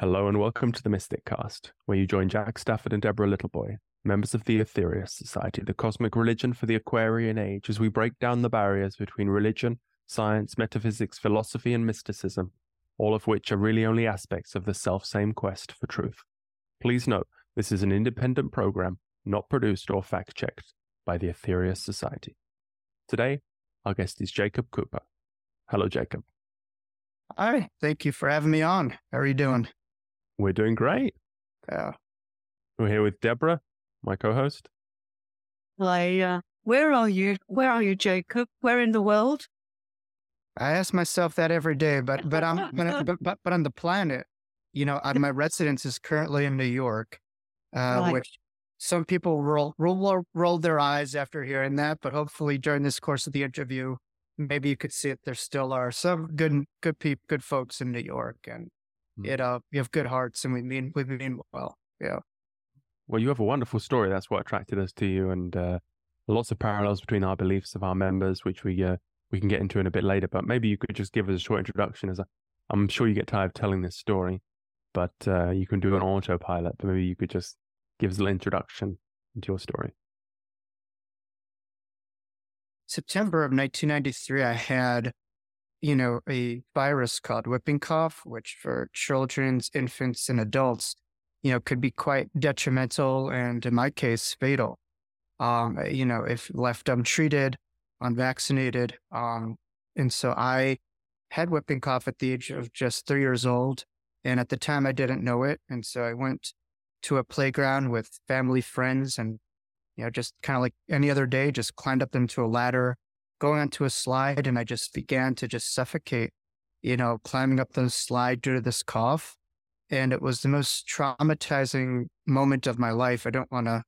Hello and welcome to the Mysticast, where you join Jack Stafford and Deborah Littleboy, members of the Aetherius Society, the cosmic religion for the Aquarian age, as we break down the barriers between religion, science, metaphysics, philosophy, and mysticism, all of which are really only aspects of the self same quest for truth. Please note, this is an independent program, not produced or fact checked by the Aetherius Society. Today, our guest is Jacob Cooper. Hello, Jacob. Hi, thank you for having me on. How are you doing? We're doing great. Yeah. We're here with Deborah, my co-host. Hi, uh, where are you? Where are you, Jacob? Where in the world? I ask myself that every day, but but I'm but but, but on the planet, you know, I, my residence is currently in New York, uh, Right. which some people roll, roll roll their eyes after hearing that, but hopefully during this course of the interview, maybe you could see that there still are some good good people, good folks in New York, and Hmm. it uh, we have good hearts, and we mean we mean well. Yeah. Well, you have a wonderful story. That's what attracted us to you, and uh, lots of parallels between our beliefs of our members, which we uh, we can get into in a bit later. But maybe you could just give us a short introduction. As i I'm sure you get tired of telling this story, but uh, you can do an autopilot. But maybe you could just give us a little introduction into your story. September of 1993, I had, you know, a virus called whooping cough, which for children, infants, and adults, you know, could be quite detrimental and in my case, fatal. Um, you know, if left untreated, unvaccinated. Um, and so I had whooping cough at the age of just three years old. And at the time I didn't know it. And so I went to a playground with family, friends, and you know, just kind of like any other day, just climbed up into a ladder, going onto a slide, and I just began to just suffocate, you know, climbing up the slide due to this cough. And it was the most traumatizing moment of my life. I don't want to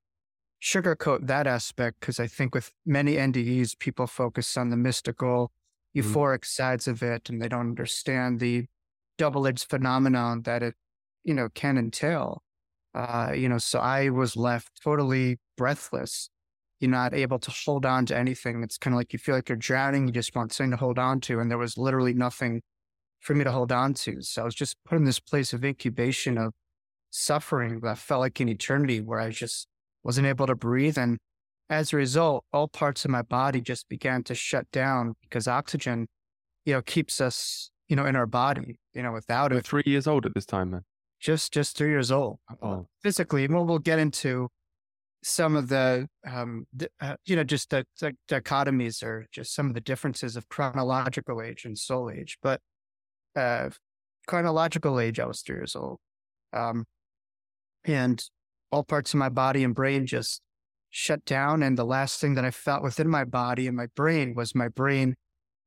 sugarcoat that aspect because I think with many NDEs, people focus on the mystical, Mhm. euphoric sides of it, and they don't understand the double edged phenomenon that it, you know, can entail. Uh, you know, so I was left totally breathless. You're not able to hold on to anything. It's kind of like you feel like you're drowning. You just want something to hold on to. And there was literally nothing for me to hold on to. So I was just put in this place of incubation of suffering that felt like an eternity where I just wasn't able to breathe. And as a result, all parts of my body just began to shut down because oxygen, you know, keeps us, you know, in our body. You know, without We're it, three years old at this time, man. just just three years old Oh. physically and we'll, we'll get into some of the um di- uh, you know just the, the dichotomies or just some of the differences of chronological age and soul age but uh chronological age i was three years old um and all parts of my body and brain just shut down and the last thing that i felt within my body and my brain was my brain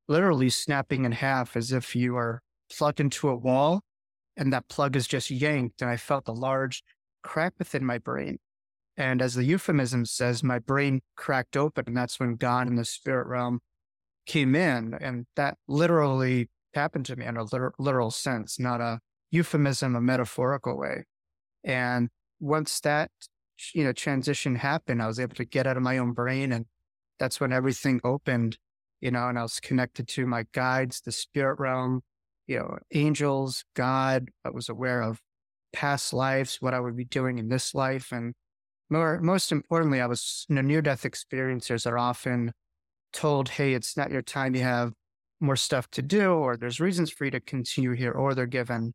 literally snapping in half as if you are plugged into a wall and that plug is just yanked and i felt a large crack within my brain and as the euphemism says my brain cracked open and that's when god in the spirit realm came in and that literally happened to me in a literal, literal sense not a euphemism a metaphorical way and once that you know transition happened i was able to get out of my own brain and that's when everything opened you know and i was connected to my guides the spirit realm you know, angels, God. I was aware of past lives, what I would be doing in this life. And more, most importantly, I was, you know, near death experiencers are often told, Hey, it's not your time. You have more stuff to do, or there's reasons for you to continue here, or they're given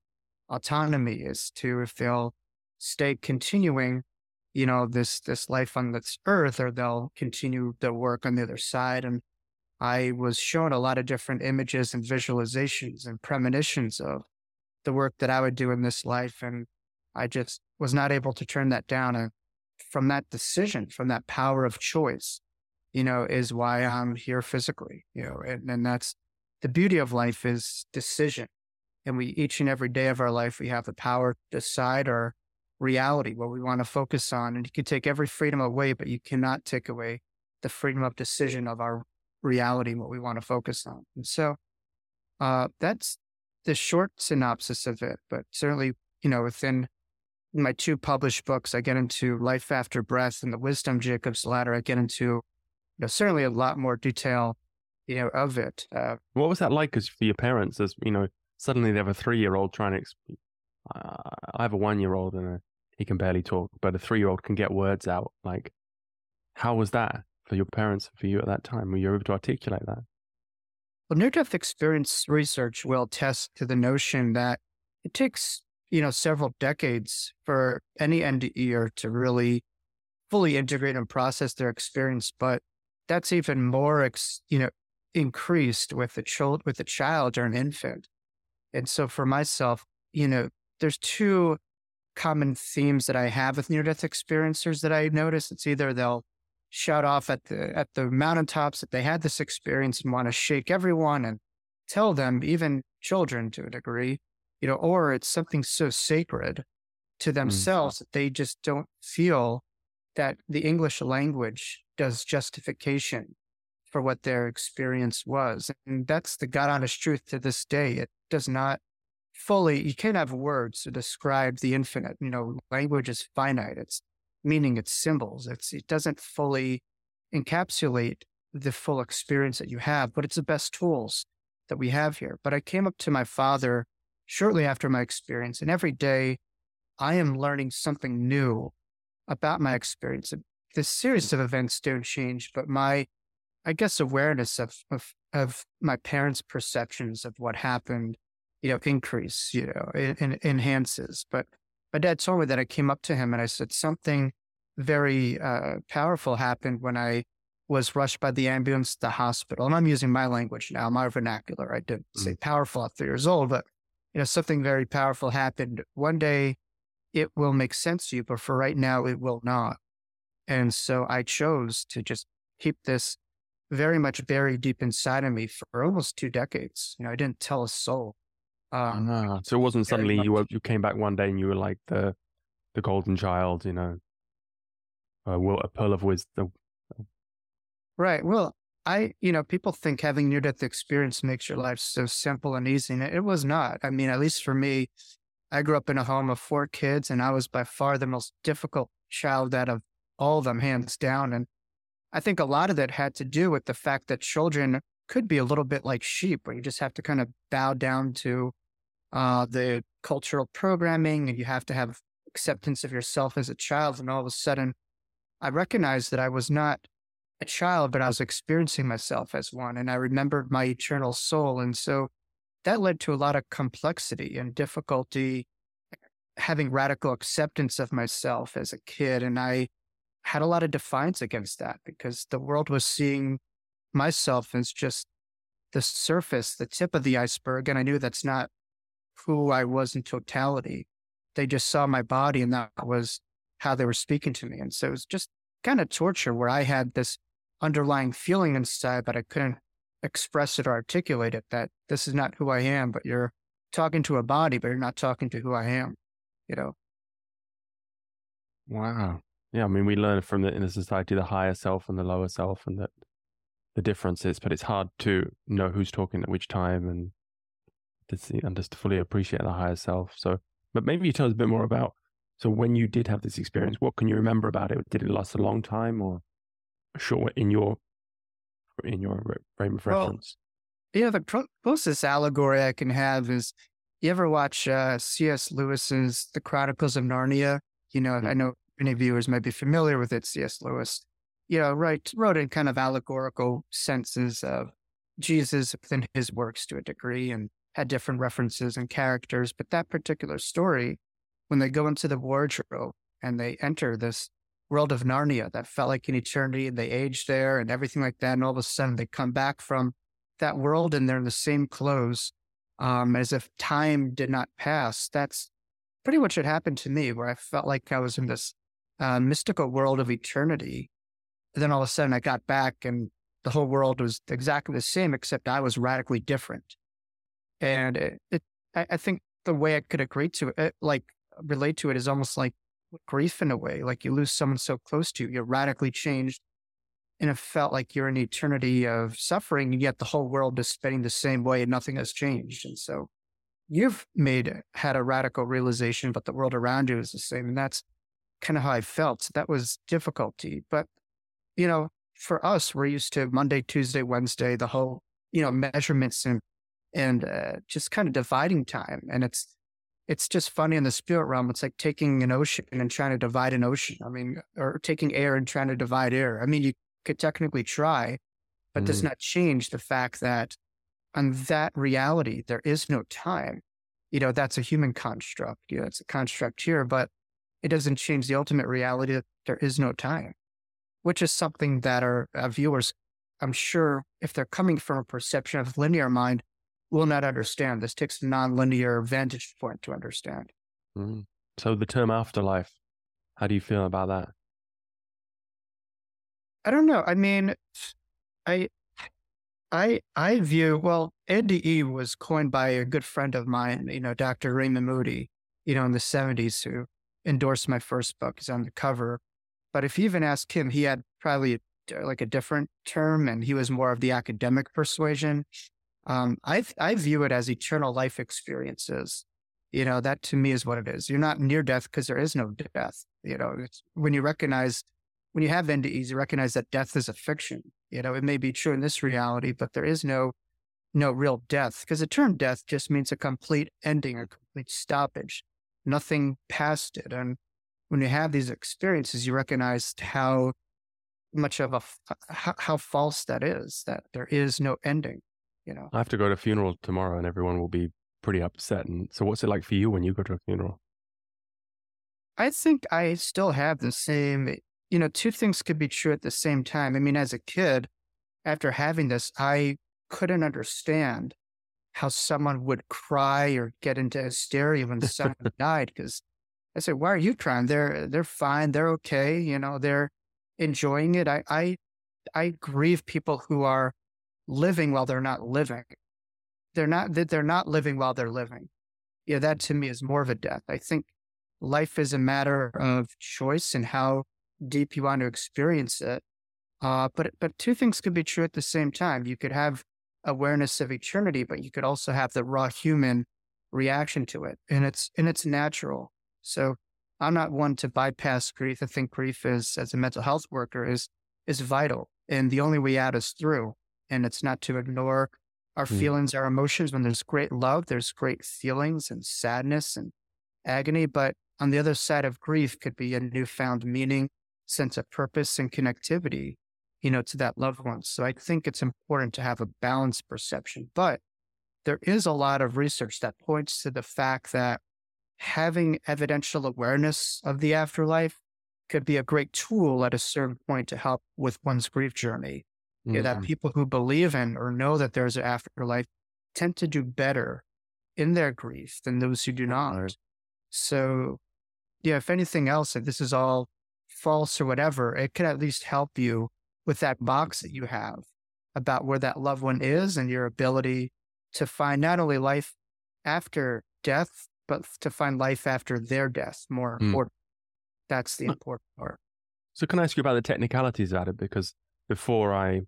autonomy as to if they'll stay continuing, you know, this, this life on this earth, or they'll continue their work on the other side. And I was shown a lot of different images and visualizations and premonitions of the work that I would do in this life. And I just was not able to turn that down. And from that decision, from that power of choice, you know, is why I'm here physically, you know, and, and that's the beauty of life is decision. And we, each and every day of our life, we have the power to decide our reality, what we want to focus on. And you can take every freedom away, but you cannot take away the freedom of decision of our reality, what we want to focus on. And so uh, that's the short synopsis of it. But certainly, you know, within my two published books, I get into Life After Breath and the Wisdom Jacob's Ladder. I get into, you know, certainly a lot more detail, you know, of it. Uh, What was that like as for your parents? As you know, suddenly they have a three-year-old trying to. Exp- uh, I have a one year old and a, he can barely talk, but a three year old can get words out. Like, how was that for your parents, for you at that time? Were you able to articulate that? Well, near death experience research will attest to the notion that it takes, you know, several decades for any NDEer to really fully integrate and process their experience. But that's even more, ex, you know, increased with a child, with a child or an infant. And so for myself, you know, there's two common themes that I have with near death experiencers that I notice. It's either they'll shout off at the at the mountaintops that they had this experience and want to shake everyone and tell them, even children to a degree, you know, or it's something so sacred to mm. themselves mm. that they just don't feel that the English language does justification for what their experience was. And that's the God honest truth to this day. It does not fully, you can't have words to describe the infinite. You know, language is finite. It's meaning, it's symbols. It's, it doesn't fully encapsulate the full experience that you have, but it's the best tools that we have here. But I came up to my father shortly after my experience, and every day I am learning something new about my experience. This series of events don't change, but my, I guess, awareness of, of, of my parents' perceptions of what happened, you know, increase, you know, it, it enhances. But my dad told me that I came up to him and I said something very uh, powerful happened when I was rushed by the ambulance to the hospital. And I'm using my language now, my vernacular. I didn't mm. say powerful at three years old, but you know, something very powerful happened. One day it will make sense to you, but for right now, it will not. And so I chose to just keep this very much buried deep inside of me for almost two decades. You know, I didn't tell a soul. Um, ah, so it wasn't suddenly you were, you came back one day and you were like the the golden child, you know, a, a pearl of wisdom. Right. Well, I, you know, people think having near death experience makes your life so simple and easy. And it was not. I mean, at least for me, I grew up in a home of four kids, and I was by far the most difficult child out of all of them, hands down. And I think a lot of that had to do with the fact that children could be a little bit like sheep, where you just have to kind of bow down to uh, the cultural programming, and you have to have acceptance of yourself as a child. And all of a sudden, I recognized that I was not a child, but I was experiencing myself as one, and I remembered my eternal soul. And so that led to a lot of complexity and difficulty having radical acceptance of myself as a kid. And I had a lot of defiance against that because the world was seeing myself as just the surface, the tip of the iceberg. And I knew that's not who I was in totality. They just saw my body and that was how they were speaking to me. And so it was just kind of torture where I had this underlying feeling inside, but I couldn't express it or articulate it that this is not who I am, but you're talking to a body, but you're not talking to who I am, you know? Wow. Yeah. I mean, we learn from the, in the society, the higher self and the lower self and that the differences, but it's hard to know who's talking at which time and to see and just to fully appreciate the higher self. So, but maybe you tell us a bit more about, so when you did have this experience, what can you remember about it? Did it last a long time or short in your in your frame of reference? Well, yeah, the closest allegory I can have is you ever watch uh, C.S. Lewis's The Chronicles of Narnia? You know, mm-hmm. I know many viewers might be familiar with it. C.S. Lewis, you know, right, wrote in kind of allegorical senses of Jesus within his works to a degree and had different references and characters. But that particular story, when they go into the wardrobe and they enter this world of Narnia that felt like an eternity and they aged there and everything like that. And all of a sudden they come back from that world and they're in the same clothes um, as if time did not pass. That's pretty much what happened to me, where I felt like I was in this uh, mystical world of eternity. And then all of a sudden I got back and the whole world was exactly the same, except I was radically different. And it, it I, I think the way I could agree to it, like relate to it is almost like grief in a way. Like you lose someone so close to you, you're radically changed. And it felt like you're in an eternity of suffering, and yet the whole world is spinning the same way and nothing has changed. And so you've made had a radical realization, but the world around you is the same. And that's kind of how I felt. So that was difficulty. But, you know, for us, we're used to Monday, Tuesday, Wednesday, the whole, you know, measurements and and uh, just kind of dividing time. And it's it's just funny in the spirit realm. It's like taking an ocean and trying to divide an ocean. I mean, or taking air and trying to divide air. I mean, you could technically try, but mm. does not change the fact that on that reality, there is no time. You know, that's a human construct. You know, it's a construct here, but it doesn't change the ultimate reality that there is no time, which is something that our, our viewers, I'm sure, if they're coming from a perception of linear mind, will not understand. This takes a nonlinear vantage point to understand. Mm. So the term afterlife, how do you feel about that? I don't know. I mean, I I I view well, NDE was coined by a good friend of mine, you know, Dr. Raymond Moody, you know, in the seventies, who endorsed my first book. He's on the cover. But if you even ask him, he had probably like a different term, and he was more of the academic persuasion. Um, I I view it as eternal life experiences. You know, that to me is what it is. You're not near death because there is no death. You know, when you recognize, when you have NDEs, you recognize that death is a fiction. You know, it may be true in this reality, but there is no no real death because the term death just means a complete ending, a complete stoppage, nothing past it. And when you have these experiences, you recognize how much of a how, how false that is. That there is no ending you know. I have to go to a funeral tomorrow and everyone will be pretty upset. And so what's it like for you when you go to a funeral? I think I still have the same, you know, two things could be true at the same time. I mean, as a kid, after having this, I couldn't understand how someone would cry or get into hysteria when someone died because I said, "Why are you crying? They're they're fine. They're okay. You know, they're enjoying it." I I I grieve people who are living while they're not living. They're not that they're not living while they're living. Yeah, that to me is more of a death. I think life is a matter of choice and how deep you want to experience it. Uh, but but two things could be true at the same time. You could have awareness of eternity, but you could also have the raw human reaction to it, and it's and it's natural. So I'm not one to bypass grief. I think grief is, as a mental health worker, is is vital, and the only way out is through and it's not to ignore our mm. feelings, our emotions. When there's great love, there's great feelings and sadness and agony. But on the other side of grief could be a newfound meaning, sense of purpose and connectivity, you know, to that loved one. So I think it's important to have a balanced perception. But there is a lot of research that points to the fact that having evidential awareness of the afterlife could be a great tool at a certain point to help with one's grief journey. Mm-hmm. Yeah, that people who believe in or know that there's an afterlife tend to do better in their grief than those who do not. So, yeah, if anything else, if this is all false or whatever, it could at least help you with that box that you have about where that loved one is and your ability to find not only life after death, but to find life after their death more mm. important. That's the important part. So, can I ask you about the technicalities about it? Because before I,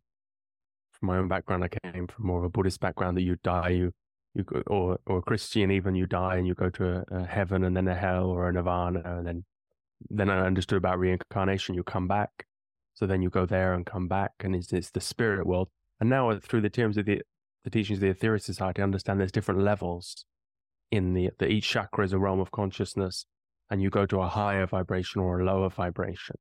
from my own background, I came from more of a Buddhist background that you die, you, you go, or, or Christian even, you die and you go to a, a heaven and then a hell or a nirvana. And then, then I understood about reincarnation. You come back. So then you go there and come back and it's, it's the spirit world. And now uh, through the terms of the, the teachings of the Aetherius Society, I understand there's different levels in the, that each chakra is a realm of consciousness and you go to a higher vibration or a lower vibration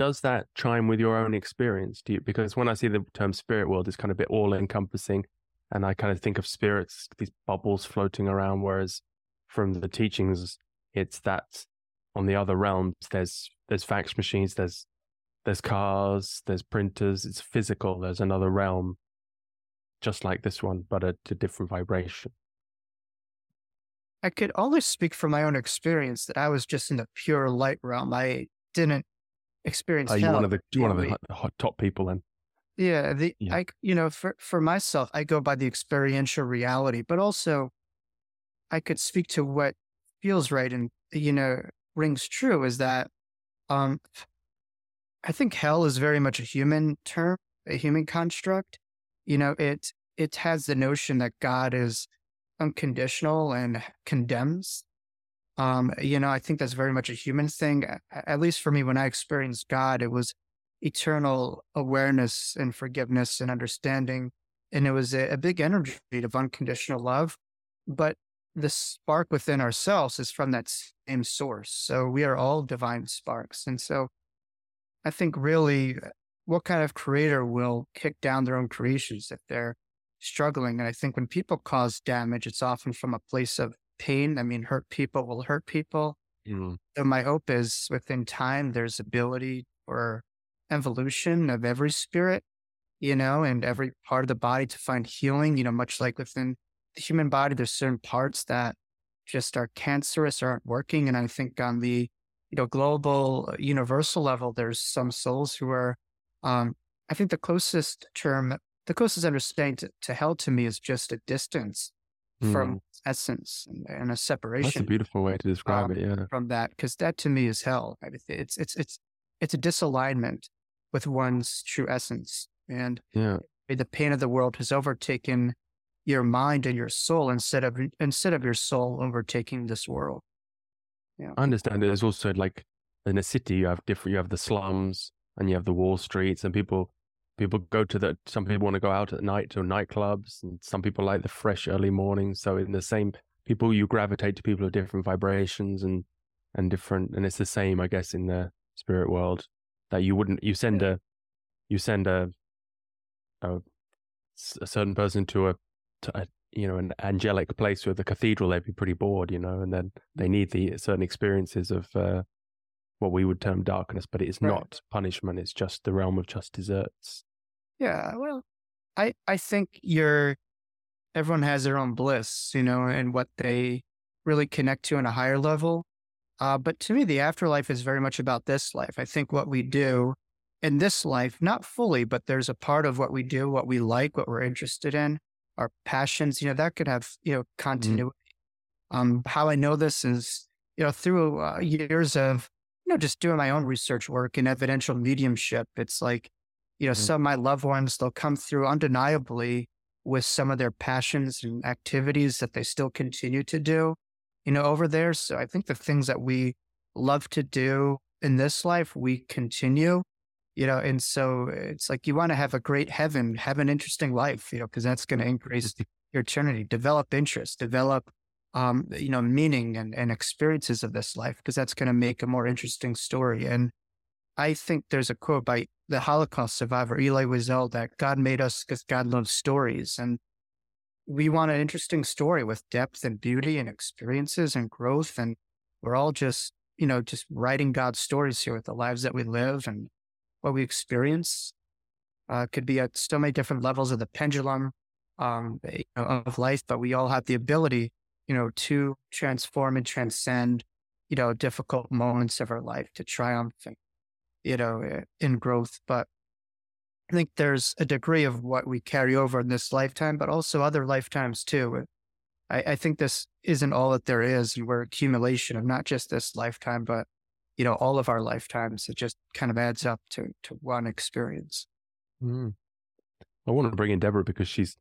does that chime with your own experience? Do you, because when I see the term spirit world, it's kind of a bit all encompassing. And I kind of think of spirits, these bubbles floating around. Whereas from the teachings, it's that on the other realms, there's, there's fax machines, there's, there's cars, there's printers. It's physical. There's another realm, just like this one, but a, a different vibration. I could only speak from my own experience that I was just in the pure light realm. I didn't experience. Are you one of the one of the hot, top people then? Yeah, the yeah. I you know for for myself, I go by the experiential reality, but also I could speak to what feels right and you know rings true is that um I think hell is very much a human term, a human construct. You know, it it has the notion that God is unconditional and condemns um, you know, I think that's very much a human thing. At least for me, when I experienced God, it was eternal awareness and forgiveness and understanding. And it was a, a big energy of unconditional love. But the spark within ourselves is from that same source. So we are all divine sparks. And so I think really uh, what kind of creator will kick down their own creations if they're struggling? And I think when people cause damage, it's often from a place of pain. I mean, hurt people will hurt people. Mm. So my hope is within time, there's ability or evolution of every spirit, you know, and every part of the body to find healing, you know, much like within the human body, there's certain parts that just are cancerous or aren't working. And I think on the, you know, global uh, universal level, there's some souls who are, um, I think the closest term, the closest understanding to, to hell to me is just a distance mm. from essence and, and, a separation. That's a beautiful way to describe um, it. Yeah. From that, because that to me is hell. It's, it's, it's, it's a disalignment with one's true essence. And yeah. the pain of the world has overtaken your mind and your soul instead of instead of your soul overtaking this world. Yeah. I understand. There's also like in a city you have different you have the slums and you have the wall streets and people people go to the some people want to go out at night to nightclubs and some people like the fresh early mornings. So in the same people you gravitate to people of different vibrations and and different and it's the same I guess in the spirit world that you wouldn't you send a you send a a, a certain person to a, to a you know an angelic place with a cathedral they'd be pretty bored you know and then they need the certain experiences of uh, what we would term darkness but it's right. not punishment it's just the realm of just deserts yeah well i i think you're everyone has their own bliss you know and what they really connect to on a higher level uh, but to me, the afterlife is very much about this life. I think what we do in this life, not fully, but there's a part of what we do, what we like, what we're interested in, our passions, you know, that could have, you know, mm-hmm. continuity. Mm-hmm. Um, how I know this is, you know, through uh, years of, you know, just doing my own research work in evidential mediumship. It's like, you know, mm-hmm. some of my loved ones, they'll come through undeniably with some of their passions and activities that they still continue to do you know, over there. So I think the things that we love to do in this life, we continue, you know, and so it's like you want to have a great heaven, have an interesting life, you know, because that's going to increase your eternity, develop interest, develop, um, you know, meaning and, and experiences of this life, because that's going to make a more interesting story. And I think there's a quote by the Holocaust survivor, Elie Wiesel, that God made us because God loves stories. And we want an interesting story with depth and beauty and experiences and growth. And we're all just, you know, just writing God's stories here with the lives that we live and what we experience. Uh, could be at so many different levels of the pendulum um, you know, of life, but we all have the ability, you know, to transform and transcend, you know, difficult moments of our life to triumph and, you know, eh, in growth. But I think there's a degree of what we carry over in this lifetime, but also other lifetimes too. I, I think this isn't all that there is, and we're accumulation of not just this lifetime, but you know, all of our lifetimes. It just kind of adds up to to one experience. Mm. I want to bring in Deborah because she's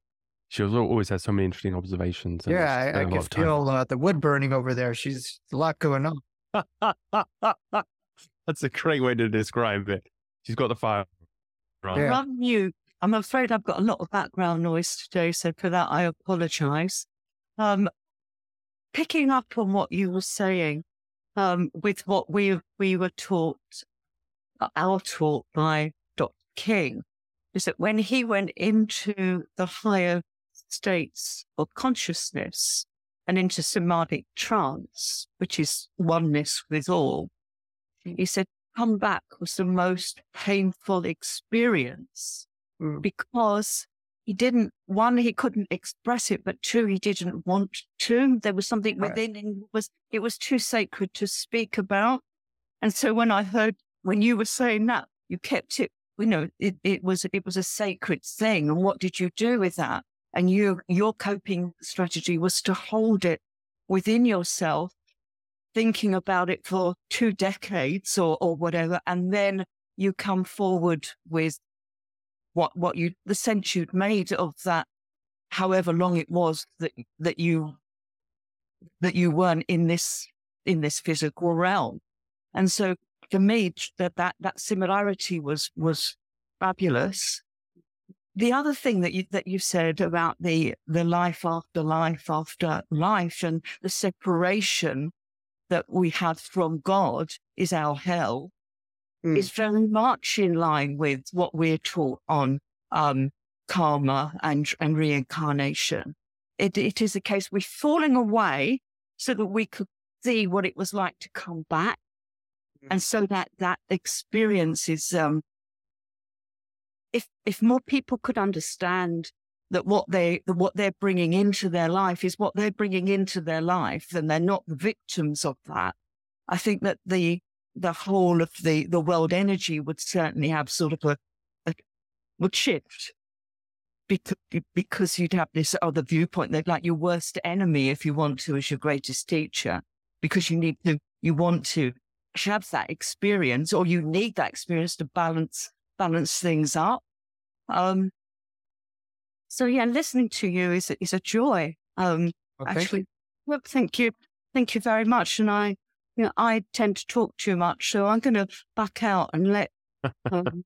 she always has so many interesting observations. Yeah, I, I can feel uh, the wood burning over there. She's a lot going on. That's a great way to describe it. She's got the fire Right. Yeah. I'm mute. I'm afraid I've got a lot of background noise today, so for that I apologize. Um, picking up on what you were saying, um, with what we we were taught, uh, our taught by Dr. King, is that when he went into the higher states of consciousness and into Samadhic trance, which is oneness with all, he said come back was the most painful experience. Mm. because he didn't one he couldn't express it but two he didn't want to. There was something right. within him was it was too sacred to speak about. And so when i heard when you were saying that you kept it you know it, it was it was a sacred thing. And what did you do with that? And you your coping strategy was to hold it within yourself thinking about it for two decades or, or whatever, and then you come forward with what what you the sense you'd made of that, however long it was that that you that you weren't in this in this physical realm, and so for me that that that similarity was was fabulous. the other thing that you that you said about the the life after life after life and the separation that we have from God is our hell mm. is very much in line with what we're taught on um, karma and and reincarnation. It it is a case we're falling away so that we could see what it was like to come back, mm. and so that that experience is um, if if more people could understand that what they what they're bringing into their life is what they're bringing into their life, and they're not the victims of that. I think that the the whole of the the world energy would certainly have sort of a, a would shift because because you'd have this other viewpoint that like your worst enemy if you want to is your greatest teacher because you need to you want to have that experience or you need that experience to balance balance things up. Um, so yeah, listening to you is is a joy. Um, okay. actually, well, thank you, thank you very much. And I, you know, I tend to talk too much, so I'm going to back out and let. Um,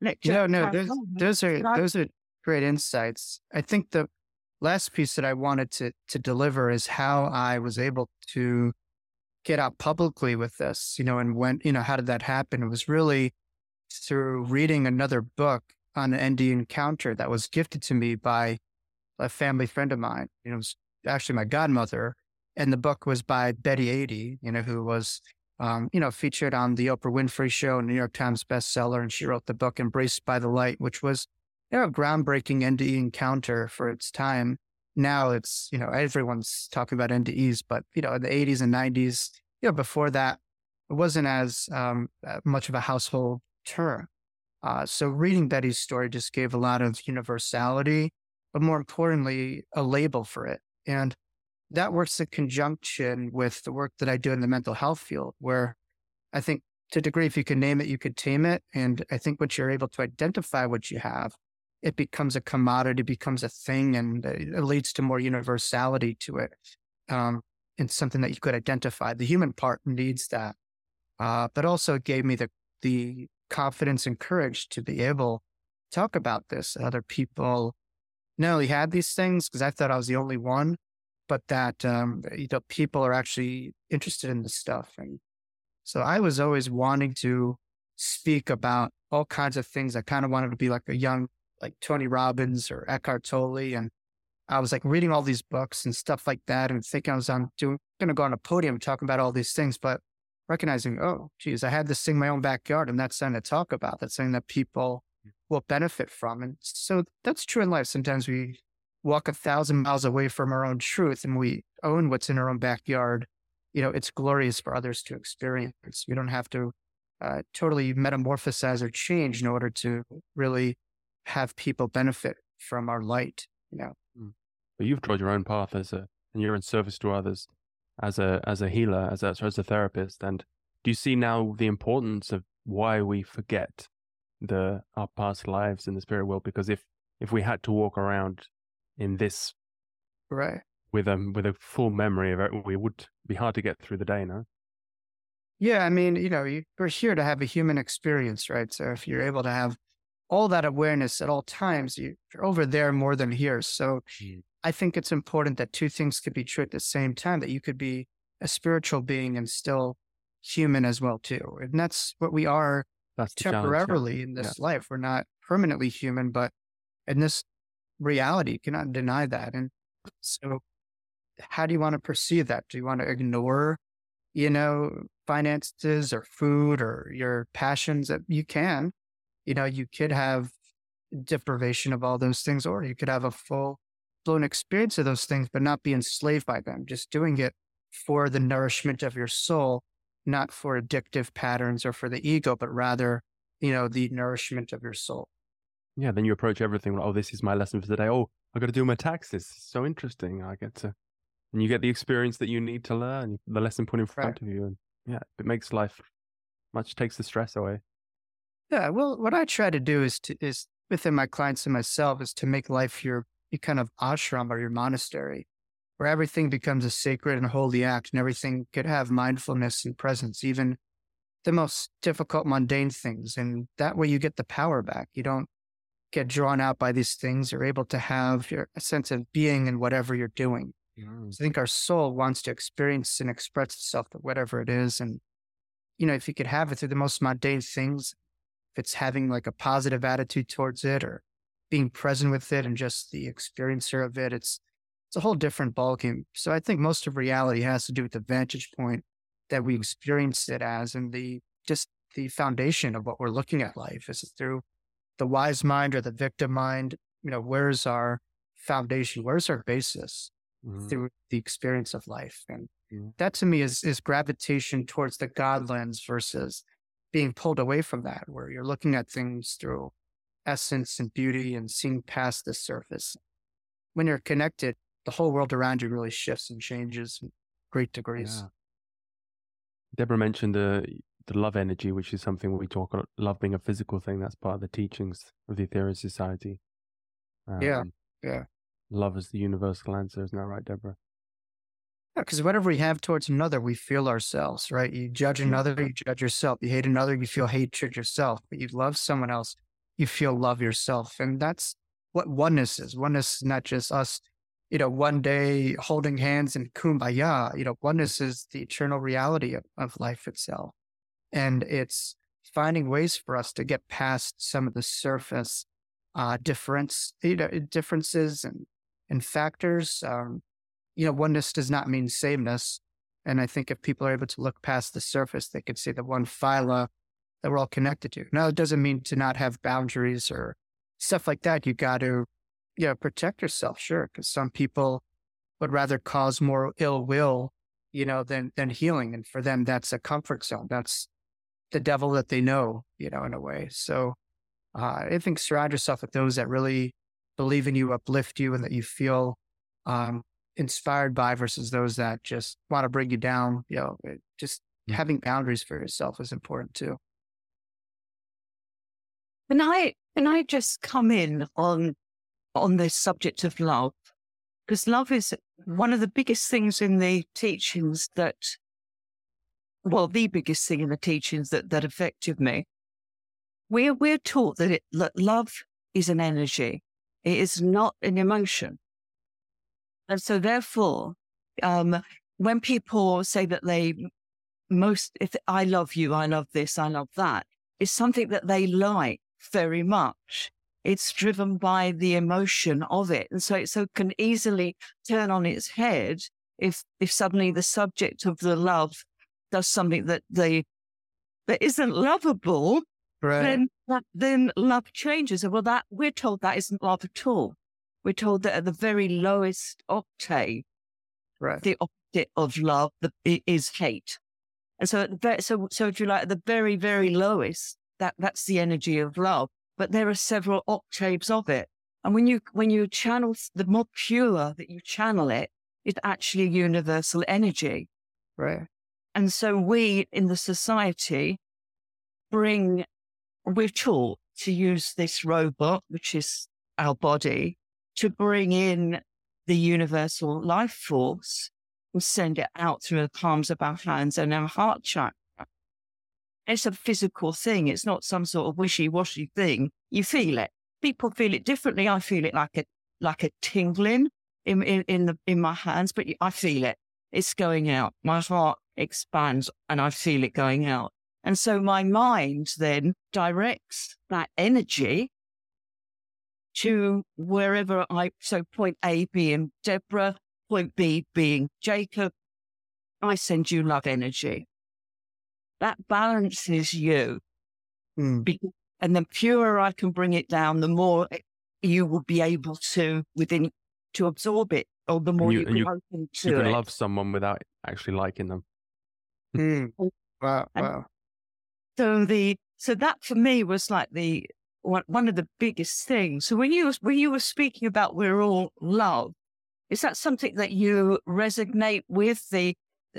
let no, no, those, those are I, those are great insights. I think the last piece that I wanted to to deliver is how I was able to get out publicly with this, you know, and when, you know, how did that happen? It was really through reading another book on an ND encounter that was gifted to me by a family friend of mine. You know, it was actually my godmother. And the book was by Betty Eadie, you know, who was, um, you know, featured on the Oprah Winfrey Show, New York Times bestseller. And she wrote the book Embraced by the Light, which was, you know, a groundbreaking NDE encounter for its time. Now it's, you know, everyone's talking about NDEs, but, you know, in the 80s and 90s, you know, before that, it wasn't as um, uh, much of a household term. Uh, so reading Betty's story just gave a lot of universality, but more importantly, a label for it. And that works in conjunction with the work that I do in the mental health field, where I think to a degree, if you can name it, you could tame it. And I think once you're able to identify what you have, it becomes a commodity, becomes a thing, and it leads to more universality to it. Um, and something that you could identify. The human part needs that. Uh, but also it gave me the, the confidence and courage to be able to talk about this. Other people not only had these things because I thought I was the only one, but that um, you know people are actually interested in this stuff. And so I was always wanting to speak about all kinds of things. I kind of wanted to be like a young like Tony Robbins or Eckhart Tolle, and I was like reading all these books and stuff like that, and thinking I was on doing going to go on a podium talking about all these things, but recognizing, oh, geez, I had this thing in my own backyard and that's something to talk about. That's something that people will benefit from. And so that's true in life. Sometimes we walk a thousand miles away from our own truth and we own what's in our own backyard. You know, it's glorious for others to experience. You don't have to uh, totally metamorphosize or change in order to really have people benefit from our light, you know. Hmm. But you've trod your own path as a, and you're in service to others as a as a healer, as a as a therapist, and do you see now the importance of why we forget the our past lives in the spirit world? Because if if we had to walk around in this right with a with a full memory of it, we would be hard to get through the day, no? Yeah, I mean, you know, we're here to have a human experience, right? So if you're able to have all that awareness at all times, you're over there more than here. So mm. I think it's important that two things could be true at the same time, that you could be a spiritual being and still human as well too. And that's what we are that's temporarily yeah. in this yeah. life. We're not permanently human, but in this reality, you cannot deny that. And so how do you want to perceive that? Do you want to ignore, you know, finances or food or your passions that you can? You know, you could have deprivation of all those things, or you could have a full blown experience of those things, but not be enslaved by them, just doing it for the nourishment of your soul, not for addictive patterns or for the ego, but rather, you know, the nourishment of your soul. Yeah, then you approach everything. Oh, this is my lesson for today. Oh, I got to do my taxes. So interesting. I get to, and you get the experience that you need to learn, the lesson put in front right. of you, and yeah, it makes life much takes the stress away. Yeah, well, what I try to do is to is within my clients and myself is to make life your you kind of ashram or your monastery where everything becomes a sacred and holy act and everything could have mindfulness and presence, even the most difficult, mundane things. And that way you get the power back. You don't get drawn out by these things. You're able to have your, a sense of being in whatever you're doing. Mm. So I think our soul wants to experience and express itself to whatever it is. And, you know, if you could have it through the most mundane things, if it's having like a positive attitude towards it or being present with it and just the experiencer of it, it's, it's a whole different ballgame. So I think most of reality has to do with the vantage point that we experience it as and the just the foundation of what we're looking at life. Is it through the wise mind or the victim mind? You know, where's our foundation? Where's our basis mm-hmm. through the experience of life? And mm-hmm. that to me is is gravitation towards the God lens versus being pulled away from that, where you're looking at things through essence and beauty and seeing past the surface. When you're connected, the whole world around you really shifts and changes in great degrees. Yeah. Deborah mentioned the the love energy, which is something we talk about, love being a physical thing. That's part of the teachings of the Aetherius Society. Um, yeah, yeah. Love is the universal answer, isn't that right, Deborah? Yeah, because whatever we have towards another, we feel ourselves, right? You judge another, you judge yourself. You hate another, you feel hatred yourself. But you love someone else, you feel love yourself. And that's what oneness is. Oneness is not just us, you know, one day holding hands and kumbaya. You know, oneness is the eternal reality of, of life itself. And it's finding ways for us to get past some of the surface uh, difference, you know, differences and, and factors. Um, you know, oneness does not mean sameness. And I think if people are able to look past the surface, they could see the one phyla that we're all connected to. Now, it doesn't mean to not have boundaries or stuff like that. You got to, you know, protect yourself, sure, because some people would rather cause more ill will, you know, than than healing, and for them, that's a comfort zone. That's the devil that they know, you know, in a way. So uh, I think surround yourself with those that really believe in you, uplift you, and that you feel um, inspired by versus those that just want to bring you down. You know, just mm-hmm. having boundaries for yourself is important too. Can I can I just come in on on this subject of love? Because love is one of the biggest things in the teachings that well, the biggest thing in the teachings that, that affected me. We're, we're taught that, it, that love is an energy. It is not an emotion. And so therefore, um, when people say that they most, if I love you, I love this, I love that, it's something that they like very much. It's driven by the emotion of it. And so it so can easily turn on its head if, if suddenly the subject of the love does something that they that isn't lovable, right. then that, then love changes. And well, that we're told that isn't love at all. We're told that at the very lowest octave, right. the opposite of love the, is hate. And so, the, so, so if you like, at the very, very lowest, that that's the energy of love. But there are several octaves of it. And when you when you channel the more pure that you channel it, it's actually universal energy. Right. And so we in the society bring, we're taught to use this robot, which is our body, to bring in the universal life force and send it out through the palms of our hands and our heart chakra. It's a physical thing. It's not some sort of wishy-washy thing. You feel it. People feel it differently. I feel it like a like a tingling in in, in the in my hands, but I feel it. It's going out. My heart expands and I feel it going out. And so my mind then directs that energy to wherever I, so point A being Deborah, point B being Jacob. I send you love energy. That balances you. Mm. And the purer I can bring it down, the more you will be able to within to absorb it, or the more you, you, can you, open to You can it. love someone without actually liking them. Mm. Wow. Wow. So the so that for me was like the one one of the biggest things. So when you when you were speaking about we're all love, is that something that you resonate with the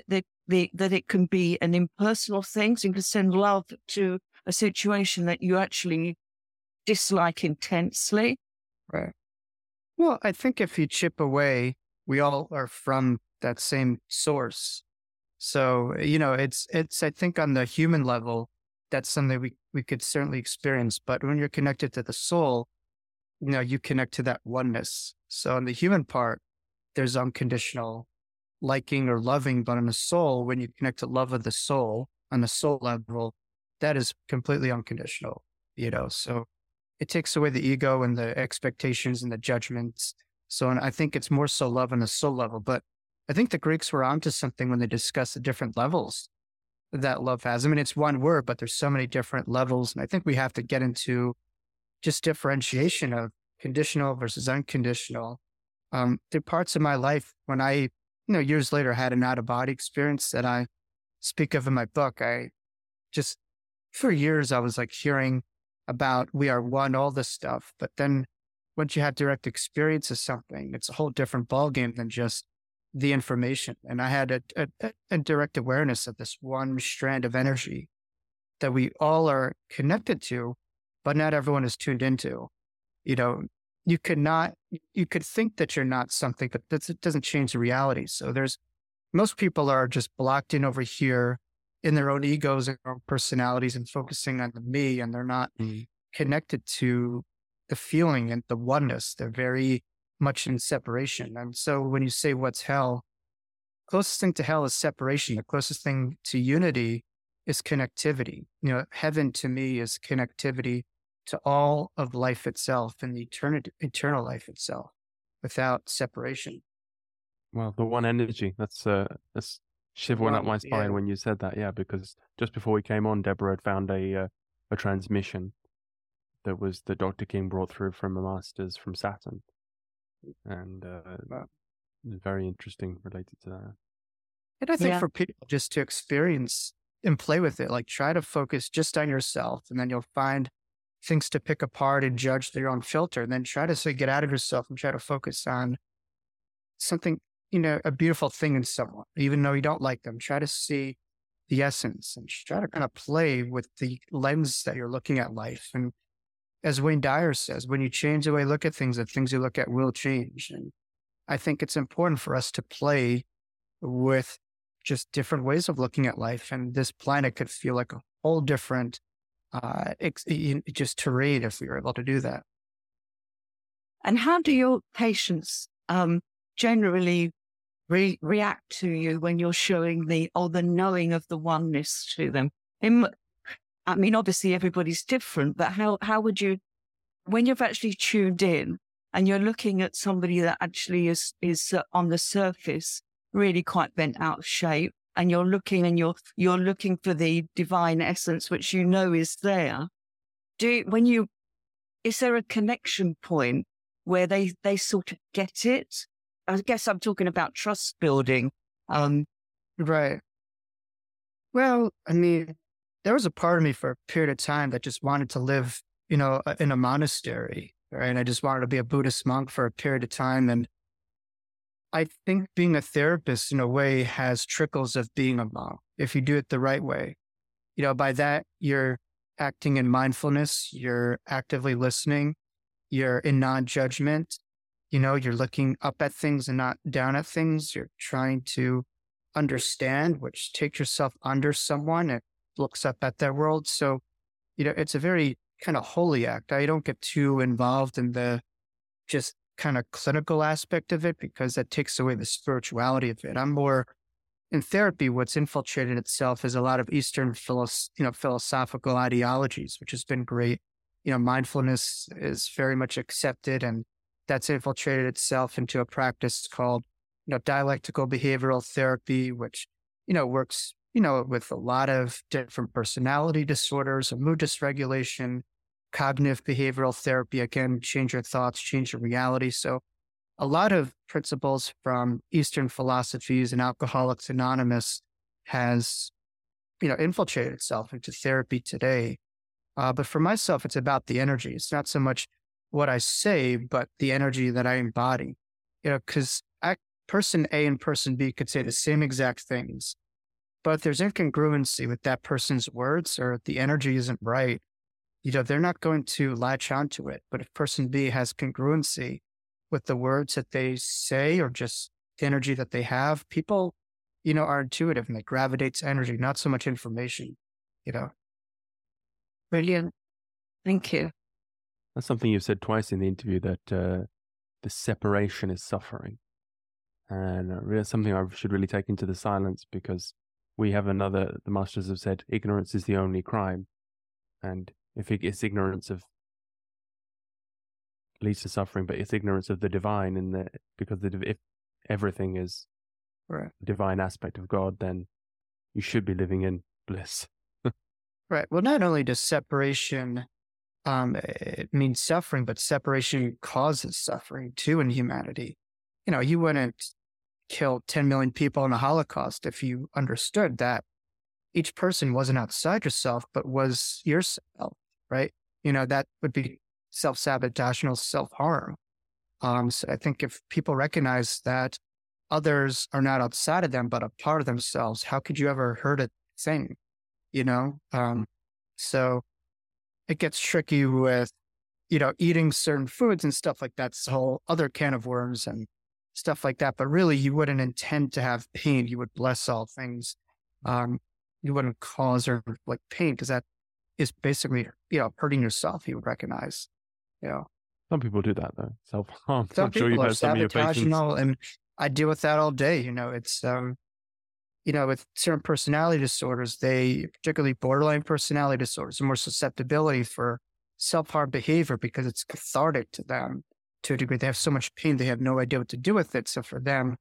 the, the that it can be an impersonal thing? So you can send love to a situation that you actually dislike intensely. Right. Well, I think if you chip away, we all are from that same source. So, you know, it's, it's, I think on the human level, that's something we, we could certainly experience. But when you're connected to the soul, you know, you connect to that oneness. So in the human part, there's unconditional liking or loving, but on the soul, when you connect to love of the soul on the soul level, that is completely unconditional, you know. So it takes away the ego and the expectations and the judgments. So and I think it's more so love on the soul level. But I think the Greeks were onto something when they discussed the different levels that love has. I mean, it's one word, but there's so many different levels. And I think we have to get into just differentiation of conditional versus unconditional. Um, there are parts of my life when I, you know, years later I had an out of body experience that I speak of in my book. I just, for years, I was like hearing about we are one, all this stuff. But then once you have direct experience of something, it's a whole different ballgame than just the information. And I had a, a, a direct awareness of this one strand of energy that we all are connected to, but not everyone is tuned into. You know, you could not, you could think that you're not something, but that doesn't change the reality. So there's, most people are just blocked in over here in their own egos and their own personalities and focusing on the me, and they're not mm-hmm. connected to the feeling and the oneness. They're very much in separation. And so when you say what's hell, closest thing to hell is separation. The closest thing to unity is connectivity. You know, heaven to me is connectivity to all of life itself and the eternity, eternal life itself without separation. Well, the one energy. That's uh that's shiver went up my spine yeah. when you said that. Yeah, because just before we came on, Deborah had found a uh, a transmission that was that Dr. King brought through from a masters from Saturn, and uh, wow. very interesting related to that. And I think yeah. for people just to experience and play with it, like try to focus just on yourself, and then you'll find things to pick apart and judge through your own filter. Then try to say, get out of yourself and try to focus on something, you know, a beautiful thing in someone, even though you don't like them. Try to see the essence and try to kind of play with the lens that you're looking at life. And as Wayne Dyer says, when you change the way you look at things, the things you look at will change. And I think it's important for us to play with just different ways of looking at life. And this planet could feel like a whole different, uh, ex- just terrain if we were able to do that. And how do your patients um, generally re- react to you when you're showing the or the knowing of the oneness to them? In, I mean, obviously everybody's different, but how, how would you, when you've actually tuned in and you're looking at somebody that actually is, is uh, on the surface really quite bent out of shape and you're looking and you're, you're looking for the divine essence, which you know is there. Do when you, is there a connection point where they, they sort of get it? I guess I'm talking about trust building. Um, right. Well, I mean, there was a part of me for a period of time that just wanted to live, you know, in a monastery, right? I just wanted to be a Buddhist monk for a period of time. And I think being a therapist in a way has trickles of being a monk if you do it the right way. You know, by that, you're acting in mindfulness, you're actively listening, you're in non judgment, you know, you're looking up at things and not down at things, you're trying to understand, which takes yourself under someone and looks up at their world. So, you know, it's a very kind of holy act. I don't get too involved in the just kind of clinical aspect of it because that takes away the spirituality of it. I'm more in therapy. What's infiltrated itself is a lot of Eastern you know, philosophical ideologies, which has been great. You know, mindfulness is very much accepted and that's infiltrated itself into a practice called, you know, dialectical behavioral therapy, which, you know, works you know, with a lot of different personality disorders, mood dysregulation, cognitive behavioral therapy, again, change your thoughts, change your reality. So a lot of principles from Eastern philosophies and Alcoholics Anonymous has, you know, infiltrated itself into therapy today. Uh, but for myself, it's about the energy. It's not so much what I say, but the energy that I embody. You know, because person A and person B could say the same exact things, but if there's incongruency with that person's words or the energy isn't right, you know, they're not going to latch onto it. But if person B has congruency with the words that they say or just the energy that they have, people, you know, are intuitive and they gravitate to energy, not so much information, you know. Brilliant. Thank you. That's something you've said twice in the interview that uh, the separation is suffering. And uh, something I should really take into the silence because we have another, the masters have said, ignorance is the only crime. And if it's ignorance of leads to suffering, but it's ignorance of the divine, and the because the if everything is right. divine aspect of God, then you should be living in bliss. right. Well, not only does separation um, it means suffering, but separation causes suffering too in humanity. You know, you wouldn't kill 10 million people in the Holocaust if you understood that each person wasn't outside yourself, but was yourself, right? You know, that would be self sabotageal self harm. Um, so I think if people recognize that others are not outside of them, but a part of themselves, how could you ever hurt a thing? You know? Um, so it gets tricky with, you know, eating certain foods and stuff like that's a whole other can of worms and stuff like that. But really, you wouldn't intend to have pain. You would bless all things. Um, you wouldn't cause or like pain because that is basically, you know, hurting yourself. You would recognize, you know. Some people do that though, self harm. Some I'm people sure you've are some of your patients. And I deal with that all day. You know, it's um, you know, with certain personality disorders, they particularly borderline personality disorders, more susceptibility for self harm behavior because it's cathartic to them to a degree. They have so much pain, they have no idea what to do with it. So for them,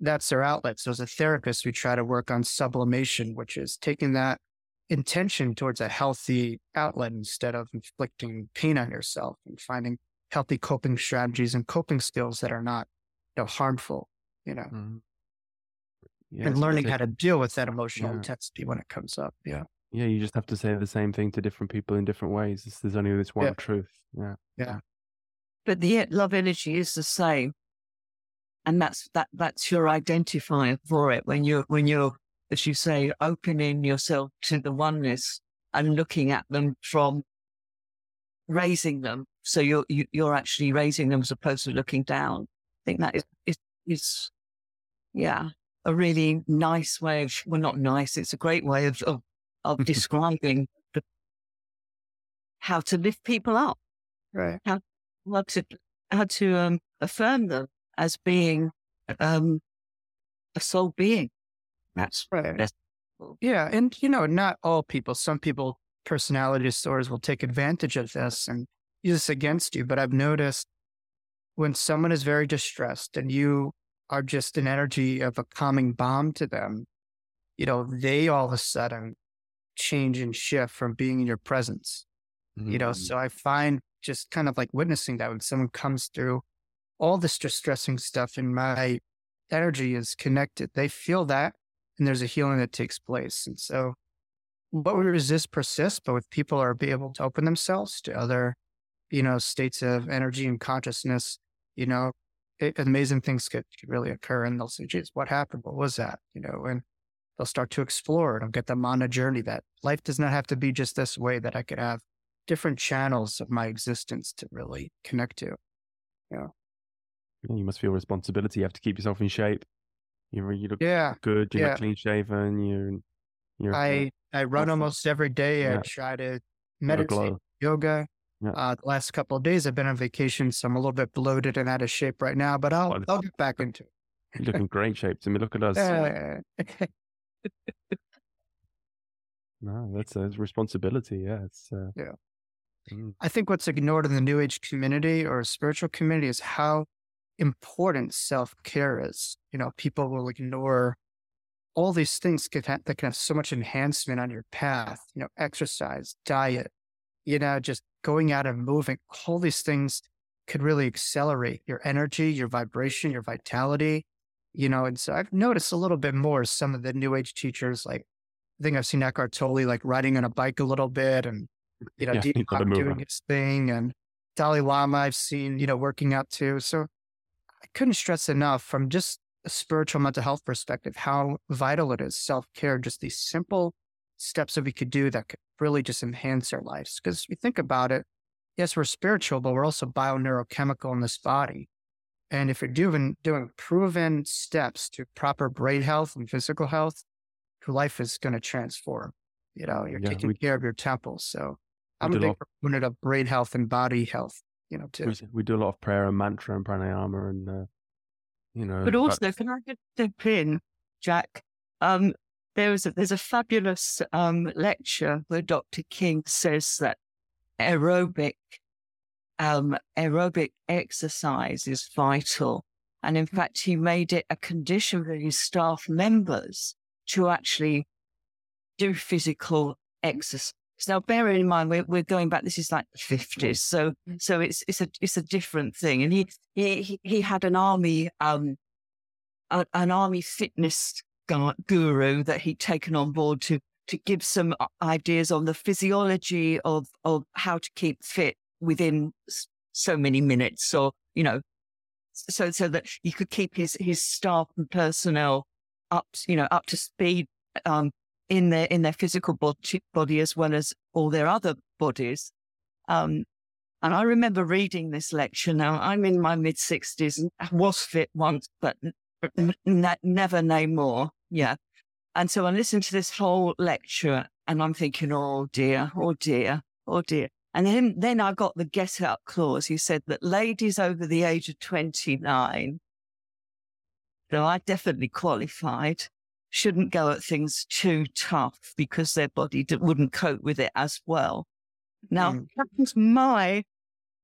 that's their outlet. So as a therapist, we try to work on sublimation, which is taking that intention towards a healthy outlet instead of inflicting pain on yourself and finding healthy coping strategies and coping skills that are not you know, harmful, you know. Mm-hmm. Yeah, and learning how to deal with that emotional yeah. intensity when it comes up. Yeah. Yeah, you just have to say the same thing to different people in different ways. There's only this one yeah. truth. Yeah. Yeah. But the love energy is the same. And that's that that's your identifier for it when you're when you're, as you say, opening yourself to the oneness and looking at them from raising them. So you're you, are you are actually raising them as opposed to looking down. I think that is is, is yeah, a really nice way of, well, not nice, it's a great way of, of, of describing the, how to lift people up. Right. How, how to, how to um, affirm them as being um, a soul being. That's right. That's, yeah. And, you know, not all people, some people, personality disorders will take advantage of this and use this against you. But I've noticed when someone is very distressed and you are just an energy of a calming balm to them, you know, they all of a sudden change and shift from being in your presence. Mm-hmm. You know, mm-hmm. so I find just kind of like witnessing that when someone comes through all this distressing stuff and my energy is connected, they feel that and there's a healing that takes place. And so what we resist persists, but with people are be able to open themselves to other, you know, states of energy and consciousness, you know, it, amazing things could, could really occur. And they'll say, geez, what happened? What was that? You know, and they'll start to explore and get them on a journey that life does not have to be just this way, that I could have different channels of my existence to really connect to. Yeah. You must feel responsibility. You have to keep yourself in shape. You, you look yeah. good. You're yeah. clean shaven. You're, you're, I, I run almost every day. Yeah. I try to meditate, yoga, yeah. Uh, the last couple of days I've been on vacation, so I'm a little bit bloated and out of shape right now, but I'll well, I'll get back into it. You look in great shape. I mean, look at us. Uh, no, that's a responsibility. Yeah, it's uh, yeah. Mm. I think what's ignored in the New Age community or spiritual community is how important self care is. You know, people will ignore all these things that can have so much enhancement on your path. You know, exercise, diet, you know, just going out and moving, all these things could really accelerate your energy, your vibration, your vitality, you know. And so I've noticed a little bit more some of the new age teachers, like I think I've seen Eckhart Tolle like riding on a bike a little bit and, you know, yeah, Deepak doing his thing and Dalai Lama I've seen, you know, working out too. So I couldn't stress enough from just a spiritual mental health perspective, how vital it is self care, just these simple steps that we could do that could really just enhance our lives. Because we think about it, yes, we're spiritual, but we're also bioneurochemical in this body. And if you're doing doing proven steps to proper brain health and physical health, your life is going to transform. You know, you're yeah, taking we... care of your temple. So I'm a big proponent of brain health and body health, you know, too. We, do a lot of prayer and mantra and pranayama and, uh, you know. But also, but... can I just step in, Jack? Um, there was a, there's a fabulous um, lecture where Dr. King says that aerobic um, aerobic exercise is vital. And in fact, he made it a condition for his staff members to actually do physical exercise. Now, bearing in mind, we're, we're going back. This is like the fifties, so so it's it's a it's a different thing. And he he he had an army um a, an army fitness guru that he'd taken on board to to give some uh, ideas on the physiology of of how to keep fit within so many minutes, or you know, so so that he could keep his his staff and personnel up, you know, up to speed um, in their in their physical body, as well as all their other bodies. Um, and I remember reading this lecture. Now I'm in my mid sixties and was fit once, but never no more. Yeah. And so I listened to this whole lecture and I'm thinking, oh dear, oh dear, oh dear. And then, then I got the get out clause. He said that ladies over the age of 29, though I definitely qualified, shouldn't go at things too tough because their body wouldn't cope with it as well. Now, mm. that's my,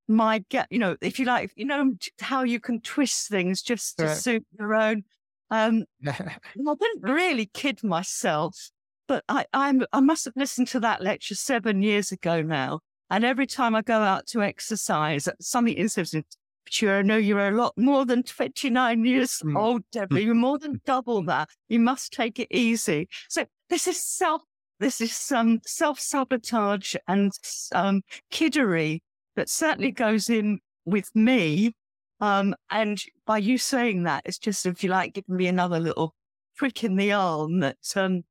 my get, you know, if you like, you know, how you can twist things just to right. suit your own. Um, I didn't really kid myself, but I, I'm, I must have listened to that lecture seven years ago now. And every time I go out to exercise, something interesting. You know, you're a lot more than 29 years mm. old, Deborah. You're more than double that. You must take it easy. So this is self, this is some um, self sabotage and um, kiddery that certainly goes in with me. Um, and by you saying that, it's just, if you like, giving me another little prick in the arm that, um,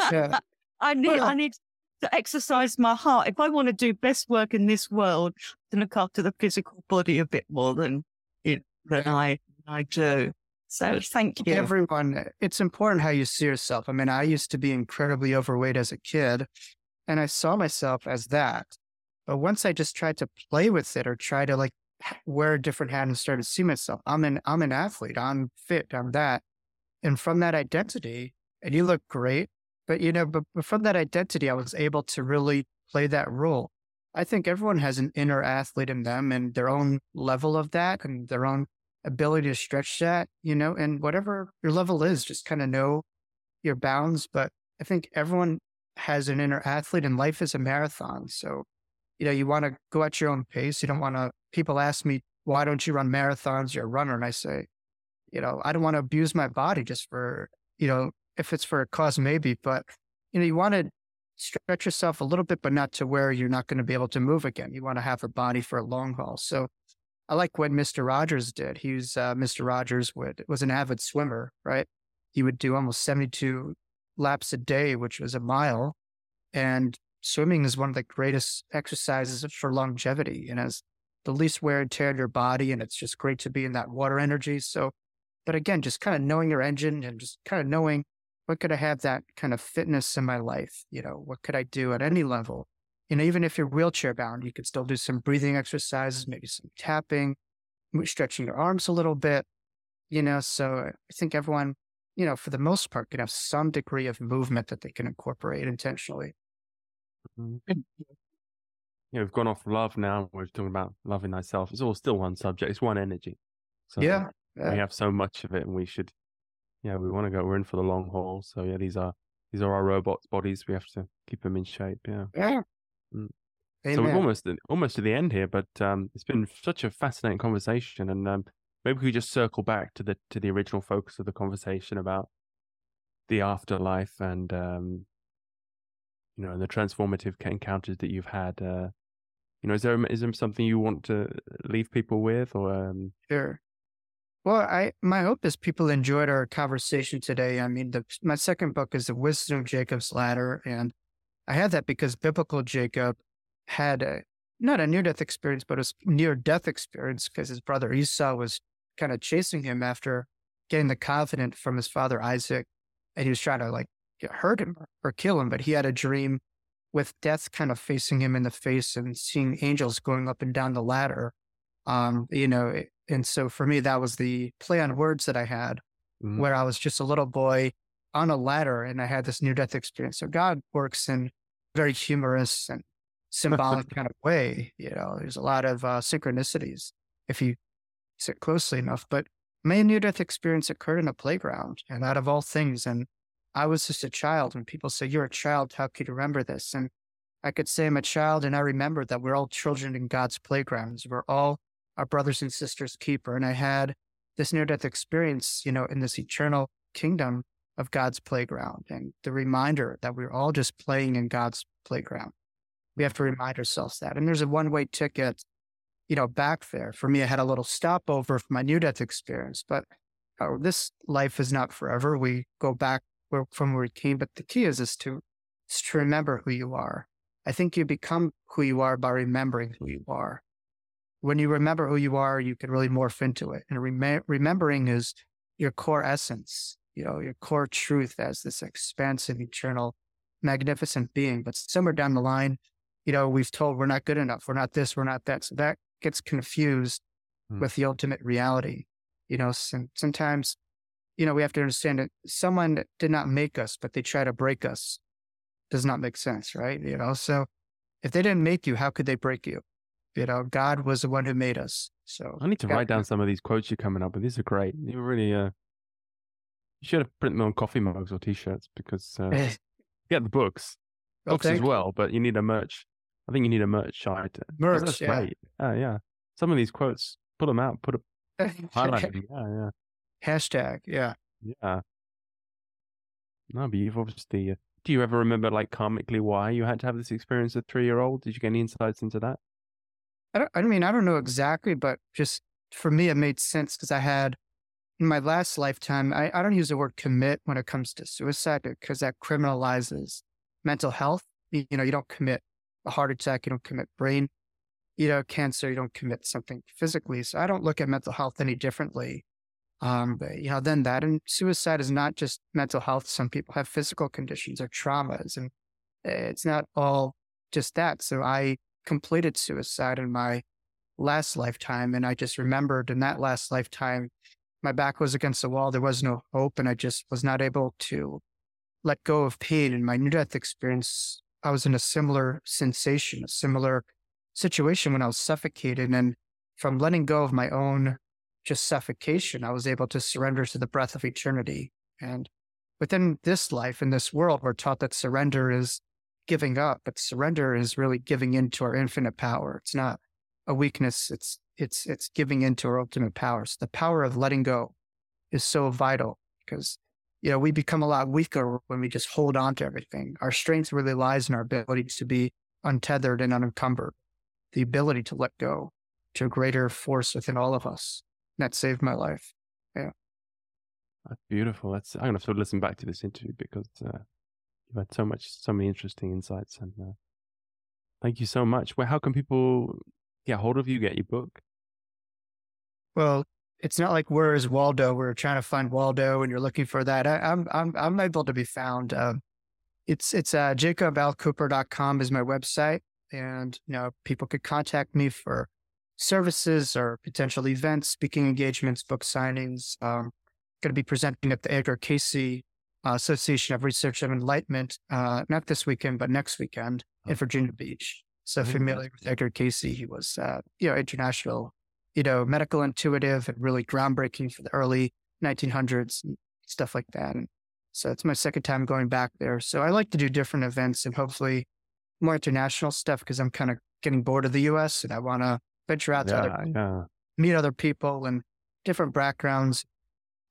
yeah. I need, well, I need to exercise my heart. If I want to do best work in this world, to look after the physical body a bit more than it, than I I do. So thank you. Everyone, it's important how you see yourself. I mean, I used to be incredibly overweight as a kid, and I saw myself as that. But once I just tried to play with it or try to like wear a different hat and start to see myself, I'm an I'm an athlete. I'm fit. I'm that. And from that identity, and you look great. But you know, but, but from that identity, I was able to really play that role. I think everyone has an inner athlete in them and their own level of that and their own ability to stretch that, you know, and whatever your level is, just kind of know your bounds. But I think everyone has an inner athlete and life is a marathon. So, you know, you want to go at your own pace. You don't want to, people ask me, why don't you run marathons? You're a runner. And I say, you know, I don't want to abuse my body just for, you know, if it's for a cause, maybe, but you know, you want to stretch yourself a little bit, but not to where you're not going to be able to move again. You want to have a body for a long haul. So I like what Mr. Rogers did. He was, uh, Mr. Rogers would, was an avid swimmer, right? He would do almost 72 laps a day, which was a mile. And swimming is one of the greatest exercises for longevity and has the least wear and tear on your body. And it's just great to be in that water energy. So, but again, just kind of knowing your engine and just kind of knowing what could I have that kind of fitness in my life? You know, what could I do at any level? You know, even if you're wheelchair bound, you could still do some breathing exercises, maybe some tapping, stretching your arms a little bit, you know. So I think everyone, you know, for the most part, can have some degree of movement that they can incorporate intentionally. Mm-hmm. Yeah, we've gone off love now. We're talking about loving thyself. It's all still one subject. It's one energy. So yeah, yeah. we have so much of it, and we should yeah, we want to go. We're in for the long haul. So yeah, these are these are our robots' bodies. We have to keep them in shape. Yeah. Yeah. Mm. So we're almost almost to the end here, but um, it's been such a fascinating conversation, and um, maybe we could just circle back to the to the original focus of the conversation about the afterlife and um, you know the transformative encounters that you've had. Uh, you know, is there is there something you want to leave people with, or um... sure? Well, I my hope is people enjoyed our conversation today. I mean, the, my second book is the Wisdom of Jacob's Ladder, and I had that because biblical Jacob had a not a near death experience, but a near death experience because his brother Esau was kind of chasing him after getting the covenant from his father Isaac, and he was trying to like hurt him or kill him. But he had a dream with death kind of facing him in the face and seeing angels going up and down the ladder. Um, you know, and so for me, that was the play on words that I had, mm-hmm. where I was just a little boy on a ladder and I had this near death experience. So God works in very humorous and symbolic kind of way. You know, there's a lot of uh, synchronicities if you sit closely enough. But my near death experience occurred in a playground and out of all things. And I was just a child. When people say, You're a child, how could you remember this? And I could say I'm a child and I remember that we're all children in God's playgrounds. We're all our brothers and sisters' keeper. And I had this near death experience, you know, in this eternal kingdom of God's playground and the reminder that we're all just playing in God's playground. We have to remind ourselves that. And there's a one way ticket, you know, back there. For me, I had a little stopover for my near death experience, but uh, this life is not forever. We go back where, from where we came, but the key is, is to, is to remember who you are. I think you become who you are by remembering who you are. When you remember who you are, you can really morph into it. And rem- remembering is your core essence, you know, your core truth as this expansive, eternal, magnificent being. But somewhere down the line, you know, we've told we're not good enough. We're not this, we're not that. So that gets confused hmm. with the ultimate reality. You know, sometimes you know, we have to understand that someone did not make us, but they try to break us. Does not make sense, right? You know, so if they didn't make you, how could they break you? You know, God was the one who made us. So I need to God, write down some of these quotes you're coming up with. These are great. You really, uh, you should have printed them on coffee mugs or t-shirts because uh, get the books, oh, books as well. But you need a merch. I think you need a merch site. Merch, That's yeah. great. Uh, yeah. Some of these quotes, put them out, put a highlight them. Yeah, yeah. Hashtag, yeah. Yeah. No, but you've obviously. Uh, do you ever remember, like, karmically why you had to have this experience at three year old? Did you get any insights into that? I don't. I mean, I don't know exactly, but just for me, it made sense because I had in my last lifetime. I, I don't use the word commit when it comes to suicide because that criminalizes mental health. You, you know, you don't commit a heart attack, you don't commit brain, you know, cancer, you don't commit something physically. So I don't look at mental health any differently um, but, you know, then that and suicide is not just mental health. Some people have physical conditions or traumas, and it's not all just that. So I completed suicide in my last lifetime, and I just remembered in that last lifetime, my back was against the wall. There was no hope, and I just was not able to let go of pain. In my near death experience, I was in a similar sensation, a similar situation when I was suffocated, and from letting go of my own just suffocation, I was able to surrender to the breath of eternity. And within this life, in this world, we're taught that surrender is giving up, but surrender is really giving into our infinite power. It's not a weakness. It's, it's, it's giving into our ultimate power. So the power of letting go is so vital because, you know, we become a lot weaker when we just hold on to everything. Our strength really lies in our ability to be untethered and unencumbered, the ability to let go to a greater force within all of us that saved my life. Yeah. That's beautiful. That's I'm gonna have to listen back to this interview because uh, you've had so much, so many interesting insights, and uh, thank you so much. Well, how can people get hold of you? Get your book? Well, it's not like where is Waldo? We're trying to find Waldo, and you're looking for that. I, am I'm, I'm I'm able to be found. Uh, it's it's uh, jacoblcooper.com is my website, and you know people could contact me for services or potential events, speaking engagements, book signings. Um, going to be presenting at the Edgar uh, Association of Research and Enlightenment, uh, not this weekend, but next weekend in Virginia Beach. So familiar with Edgar Cayce, he was, uh, you know, international, you know, medical intuitive and really groundbreaking for the early 1900s and stuff like that. And so it's my second time going back there. So I like to do different events and hopefully more international stuff because I'm kind of getting bored of the U.S. and I want to venture out to yeah, other, yeah. meet other people and different backgrounds.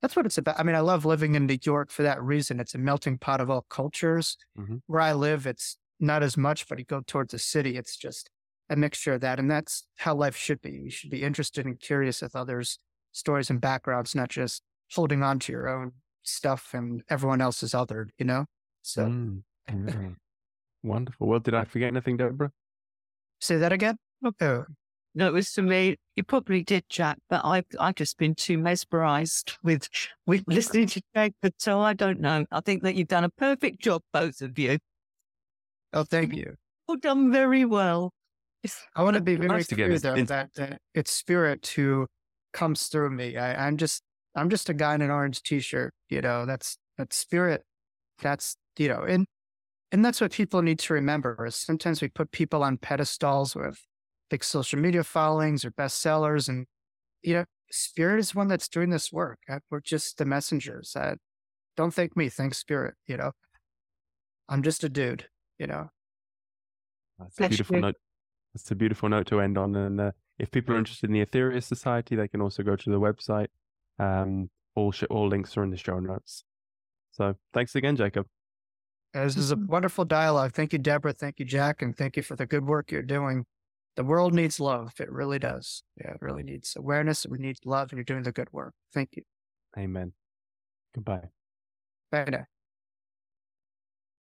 That's what it's about. I mean, I love living in New York for that reason. It's a melting pot of all cultures. Mm-hmm. Where I live, it's not as much, but you go towards the city, it's just a mixture of that. And that's how life should be. You should be interested and curious with others' stories and backgrounds, not just holding on to your own stuff and everyone else is othered, you know? So mm, yeah. wonderful. Well, did I forget anything, Deborah? Say that again? Okay. No, it was to me. You probably did, Jack, but I've I've just been too mesmerised with with listening to Jacob. So I don't know. I think that you've done a perfect job, both of you. Oh, thank you. All done very well. I want to be very clear though that, that it's spirit who comes through me. I, I'm just I'm just a guy in an orange t-shirt. You know, that's that spirit. That's you know, and and that's what people need to remember. Is sometimes we put people on pedestals with big social media followings or bestsellers, and you know, spirit is one that's doing this work. We're just the messengers. I, don't thank me, thank spirit. You know, I'm just a dude. You know. That's a beautiful note. That's a beautiful note to end on. And uh, if people are interested in the Aetherius Society, they can also go to the website. Um, all sh- all links are in the show notes. So thanks again, Jacob. This is a wonderful dialogue. Thank you, Deborah. Thank you, Jack, and thank you for the good work you're doing. The world needs love. It really does. Yeah, it really needs awareness. We need love, and you're doing the good work. Thank you. Amen. Goodbye. Bye now.